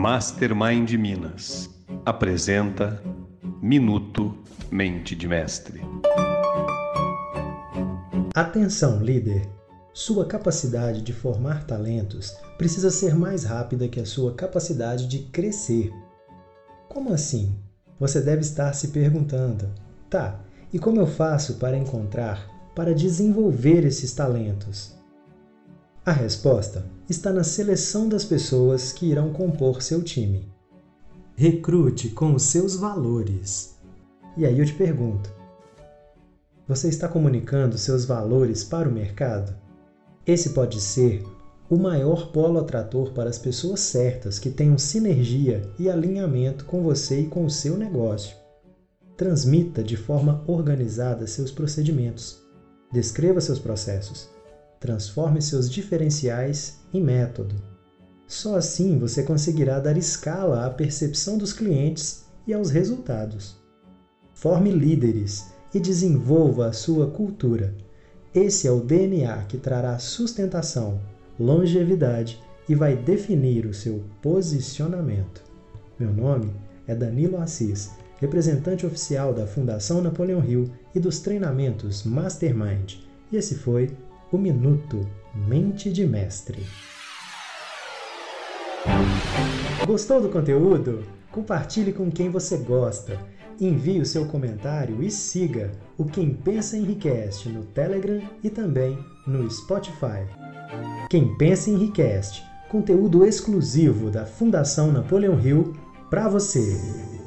Mastermind Minas apresenta Minuto Mente de Mestre. Atenção, líder! Sua capacidade de formar talentos precisa ser mais rápida que a sua capacidade de crescer. Como assim? Você deve estar se perguntando: tá, e como eu faço para encontrar, para desenvolver esses talentos? A resposta está na seleção das pessoas que irão compor seu time. Recrute com os seus valores. E aí eu te pergunto: você está comunicando seus valores para o mercado? Esse pode ser o maior polo atrator para as pessoas certas que tenham sinergia e alinhamento com você e com o seu negócio. Transmita de forma organizada seus procedimentos. Descreva seus processos Transforme seus diferenciais em método. Só assim você conseguirá dar escala à percepção dos clientes e aos resultados. Forme líderes e desenvolva a sua cultura. Esse é o DNA que trará sustentação, longevidade e vai definir o seu posicionamento. Meu nome é Danilo Assis, representante oficial da Fundação Napoleão Hill e dos treinamentos Mastermind. E esse foi o Minuto Mente de Mestre. Gostou do conteúdo? Compartilhe com quem você gosta. Envie o seu comentário e siga o Quem Pensa Enriquece no Telegram e também no Spotify. Quem Pensa Enriquece, conteúdo exclusivo da Fundação Napoleão Hill para você.